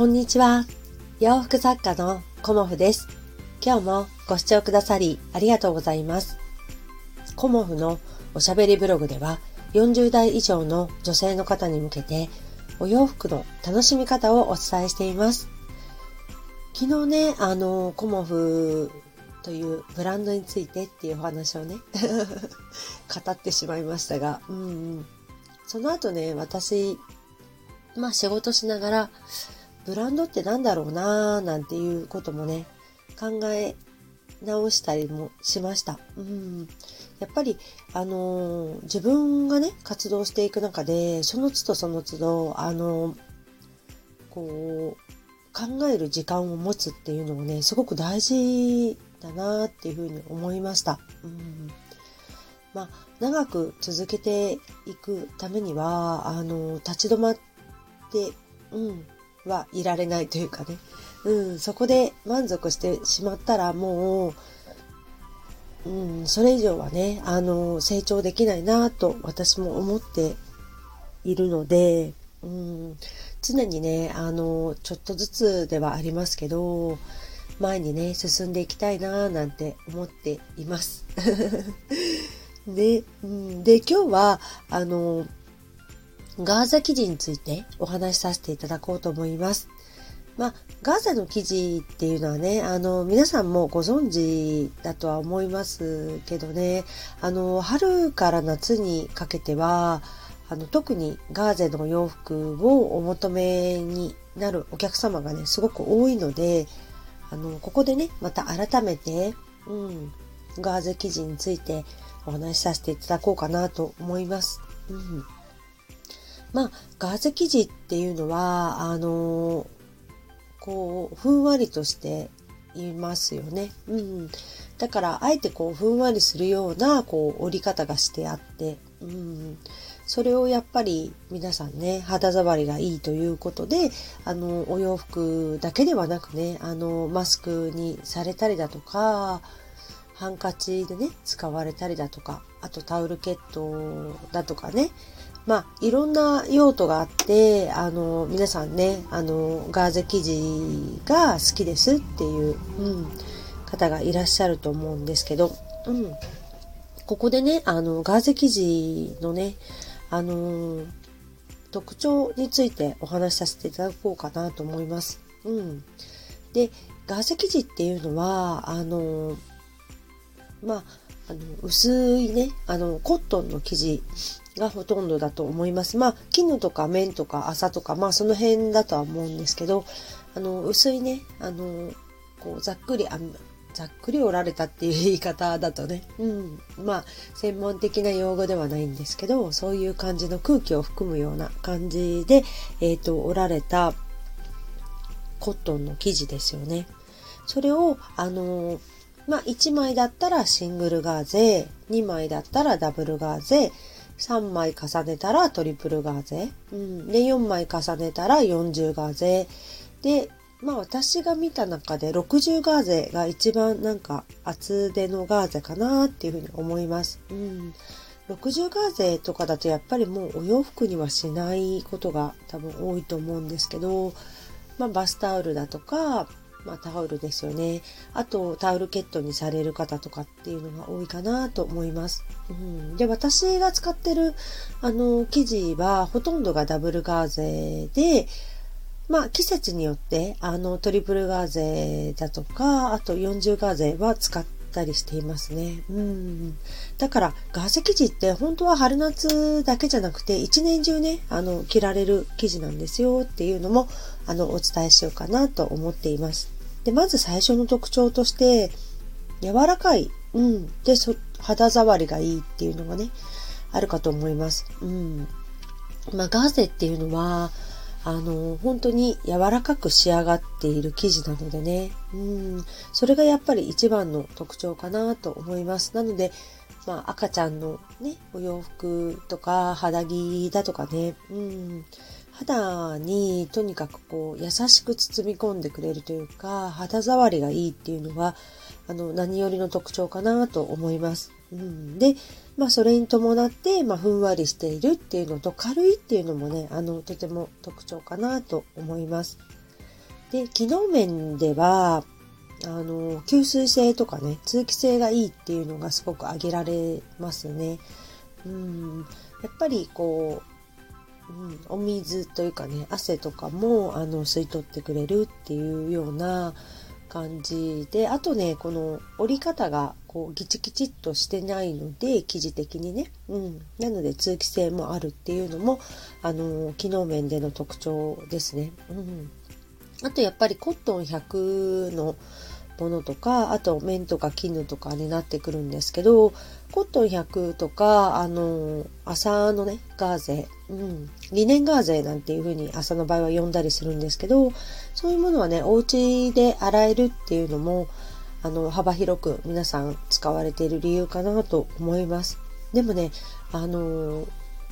こんにちは。洋服作家のコモフです。今日もご視聴くださりありがとうございます。コモフのおしゃべりブログでは40代以上の女性の方に向けてお洋服の楽しみ方をお伝えしています。昨日ね、あの、コモフというブランドについてっていうお話をね、語ってしまいましたが、うんうん、その後ね、私、まあ仕事しながら、ブランドってなんだろうなーなんていうこともね、考え直したりもしました。うん、やっぱり、あのー、自分がね、活動していく中で、その都度その都度、あのー、こう、考える時間を持つっていうのもね、すごく大事だなっていうふうに思いました。うんまあ、長く続けていくためには、あの、立ち止まって、うん、はい。られない。とい。うかね、うん、そこで満足してしまったらもう、うん、それ以上はね、あの、成長できない。なと私も思ってい。るので、うん、常にね、あの、ちょっとずつではありますけど、前にね、進んでい。きたい。ななんて思ってい。ます。で、うん、で、今日は、あの、ガーゼ生地についてお話しさせていただこうと思います。まあ、ガーゼの生地っていうのはね、あの、皆さんもご存知だとは思いますけどね、あの、春から夏にかけては、あの、特にガーゼの洋服をお求めになるお客様がね、すごく多いので、あの、ここでね、また改めて、うん、ガーゼ生地についてお話しさせていただこうかなと思います。うん。まあ、ガーゼ生地っていうのは、あのこう、ふんわりとしていますよね。うん。だから、あえてこう、ふんわりするような、こう、折り方がしてあって、うん。それをやっぱり皆さんね、肌触りがいいということで、あの、お洋服だけではなくね、あの、マスクにされたりだとか、ハンカチでね、使われたりだとか、あとタオルケットだとかね、まあ、いろんな用途があって、あの、皆さんね、あの、ガーゼ生地が好きですっていう、うん、方がいらっしゃると思うんですけど、うん。ここでね、あの、ガーゼ生地のね、あの、特徴についてお話しさせていただこうかなと思います。うん。で、ガーゼ生地っていうのは、あの、まあ、あの薄いね、あの、コットンの生地がほとんどだと思います。まあ、絹とか綿とか麻とか、まあ、その辺だとは思うんですけど、あの、薄いね、あの、こう、ざっくり、あざっくり折られたっていう言い方だとね、うん、まあ、専門的な用語ではないんですけど、そういう感じの空気を含むような感じで、えっ、ー、と、折られたコットンの生地ですよね。それを、あの、まあ、1枚だったらシングルガーゼ、2枚だったらダブルガーゼ、3枚重ねたらトリプルガーゼ、うん、で4枚重ねたら40ガーゼ。でまあ私が見た中で60ガーゼが一番なんか厚手のガーゼかなっていうふうに思います。うん、60ガーゼとかだとやっぱりもうお洋服にはしないことが多分多いと思うんですけど、まあ、バスタオルだとかまあ、タオルですよね。あと、タオルケットにされる方とかっていうのが多いかなと思います。うん、で、私が使ってる、あの、生地は、ほとんどがダブルガーゼで、まあ、季節によって、あの、トリプルガーゼだとか、あと40ガーゼは使っったりしていますね。うん。だから、ガーゼ生地って本当は春夏だけじゃなくて、一年中ね、あの、着られる生地なんですよっていうのも、あの、お伝えしようかなと思っています。で、まず最初の特徴として、柔らかい、うん。で、肌触りがいいっていうのがね、あるかと思います。うん。まあ、ガーゼっていうのは、あの、本当に柔らかく仕上がっている生地なのでね、うん、それがやっぱり一番の特徴かなと思います。なので、まあ、赤ちゃんのね、お洋服とか肌着だとかね、うん、肌にとにかくこう優しく包み込んでくれるというか、肌触りがいいっていうのは、あの、何よりの特徴かなと思います。うん、で、まあそれに伴って、まあふんわりしているっていうのと軽いっていうのもね、あの、とても特徴かなと思います。で、機能面では、あの、吸水性とかね、通気性がいいっていうのがすごく挙げられますね。うん、やっぱりこう、うん、お水というかね、汗とかもあの吸い取ってくれるっていうような感じで、あとね、この折り方がこうギチギチっとしてないので、生地的にね、うん、なので通気性もあるっていうのも、あの、機能面での特徴ですね。うん、あとやっぱりコットン100のものとか、あと綿とか絹とかになってくるんですけど、コットン100とか、あの、麻のね、ガーゼ、うん、リネンガーゼなんていう風に朝の場合は呼んだりするんですけど、そういうものはね、お家で洗えるっていうのも、あの、幅広く皆さん使われている理由かなと思います。でもね、あの、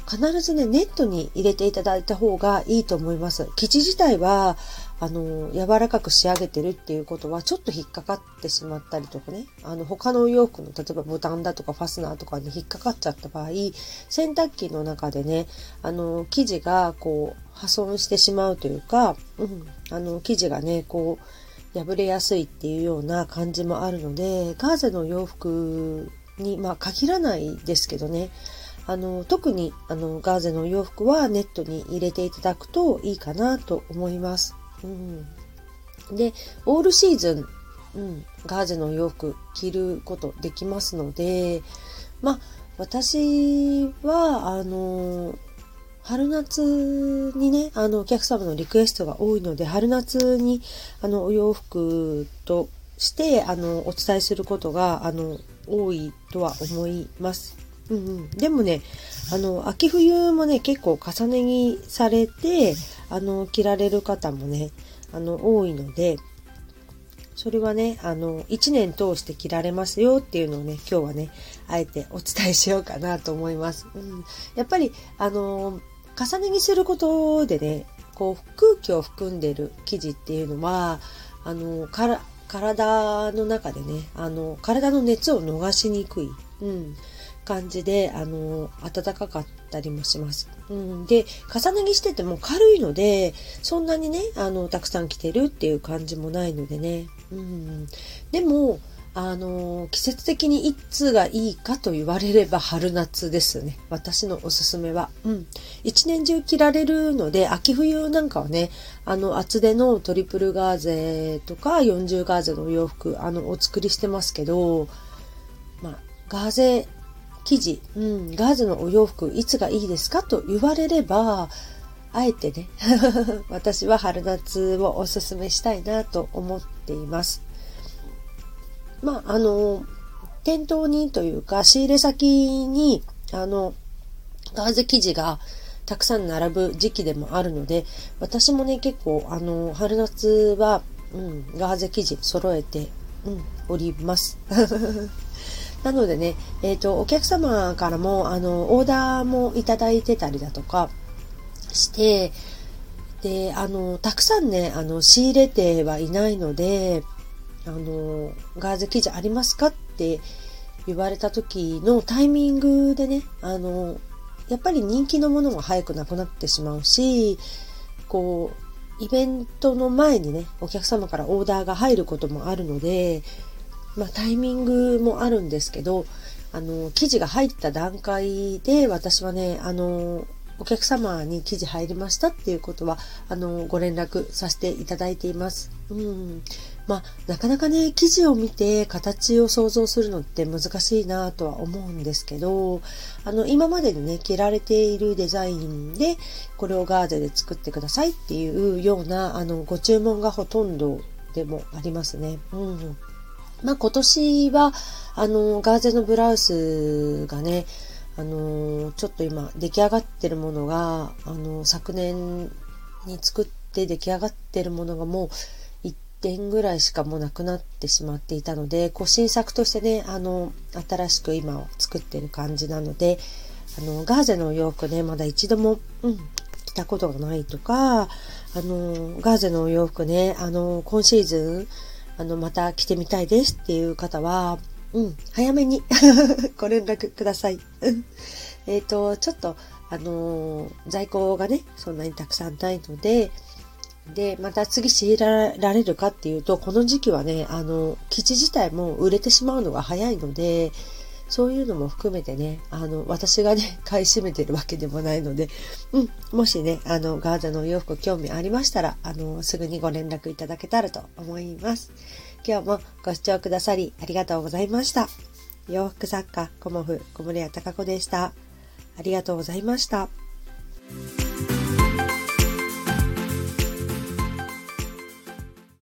必ずね、ネットに入れていただいた方がいいと思います。生地自体は、あの、柔らかく仕上げてるっていうことは、ちょっと引っかかってしまったりとかね、あの、他のお洋服の、例えばボタンだとかファスナーとかに引っかかっちゃった場合、洗濯機の中でね、あの、生地がこう、破損してしまうというか、うん、あの、生地がね、こう、破れやすいっていうような感じもあるので、ガーゼの洋服に、まあ、限らないですけどね、あの、特にあのガーゼの洋服はネットに入れていただくといいかなと思います。うん、で、オールシーズン、うん、ガーゼの洋服着ることできますので、まあ、私は、あの、春夏にね、あの、お客様のリクエストが多いので、春夏に、あの、お洋服として、あの、お伝えすることが、あの、多いとは思います。うんうん、でもねあの秋冬もね結構重ね着されてあの着られる方もねあの多いのでそれはねあの1年通して着られますよっていうのをね今日はねあえてお伝えしようかなと思います。うん、やっぱりあの重ね着することでねこう空気を含んでる生地っていうのはあのから体の中でねあの体の熱を逃しにくい。うん感じで、あの、暖かかったりもします。うん、で、重ね着してても軽いので、そんなにね、あの、たくさん着てるっていう感じもないのでね。うん、でも、あの、季節的にいつがいいかと言われれば春夏ですね。私のおすすめは。うん。一年中着られるので、秋冬なんかはね、あの、厚手のトリプルガーゼとか40ガーゼのお洋服、あの、お作りしてますけど、まあ、ガーゼ生地、うん、ガーゼのお洋服いつがいいですかと言われれば、あえてね、私は春夏をおすすめしたいなと思っています。まあ、あの、店頭にというか仕入れ先に、あの、ガーゼ生地がたくさん並ぶ時期でもあるので、私もね、結構、あの、春夏は、うん、ガーゼ生地揃えて、うん、おります。なのでね、えっ、ー、と、お客様からも、あの、オーダーもいただいてたりだとかして、で、あの、たくさんね、あの、仕入れてはいないので、あの、ガーゼ生地ありますかって言われた時のタイミングでね、あの、やっぱり人気のものも早くなくなってしまうし、こう、イベントの前にね、お客様からオーダーが入ることもあるので、まあ、タイミングもあるんですけど、あの、記事が入った段階で私はね、あの、お客様に記事入りましたっていうことは、あの、ご連絡させていただいています。うん。まあ、なかなかね、記事を見て形を想像するのって難しいなとは思うんですけど、あの、今までにね、着られているデザインで、これをガーゼで作ってくださいっていうような、あの、ご注文がほとんどでもありますね。うん。まあ今年は、あの、ガーゼのブラウスがね、あの、ちょっと今出来上がってるものが、あの、昨年に作って出来上がってるものがもう点ぐらいしかもうなくなってしまっていたので、こう新作としてね、あの、新しく今を作ってる感じなので、あの、ガーゼの洋服ね、まだ一度も、うん、着たことがないとか、あの、ガーゼのお洋服ね、あの、今シーズン、あの、また着てみたいですっていう方は、うん、早めに ご連絡ください。えっと、ちょっと、あの、在庫がね、そんなにたくさんないので、で、また次仕入れられるかっていうと、この時期はね、あの、生地自体も売れてしまうのが早いので、そういうのも含めてね、あの、私がね、買い占めてるわけでもないので、うん、もしね、あの、ガーゼのお洋服興味ありましたら、あの、すぐにご連絡いただけたらと思います。今日もご視聴くださりありがとうございました。洋服作家、コモフ、小森屋隆子でした。ありがとうございました。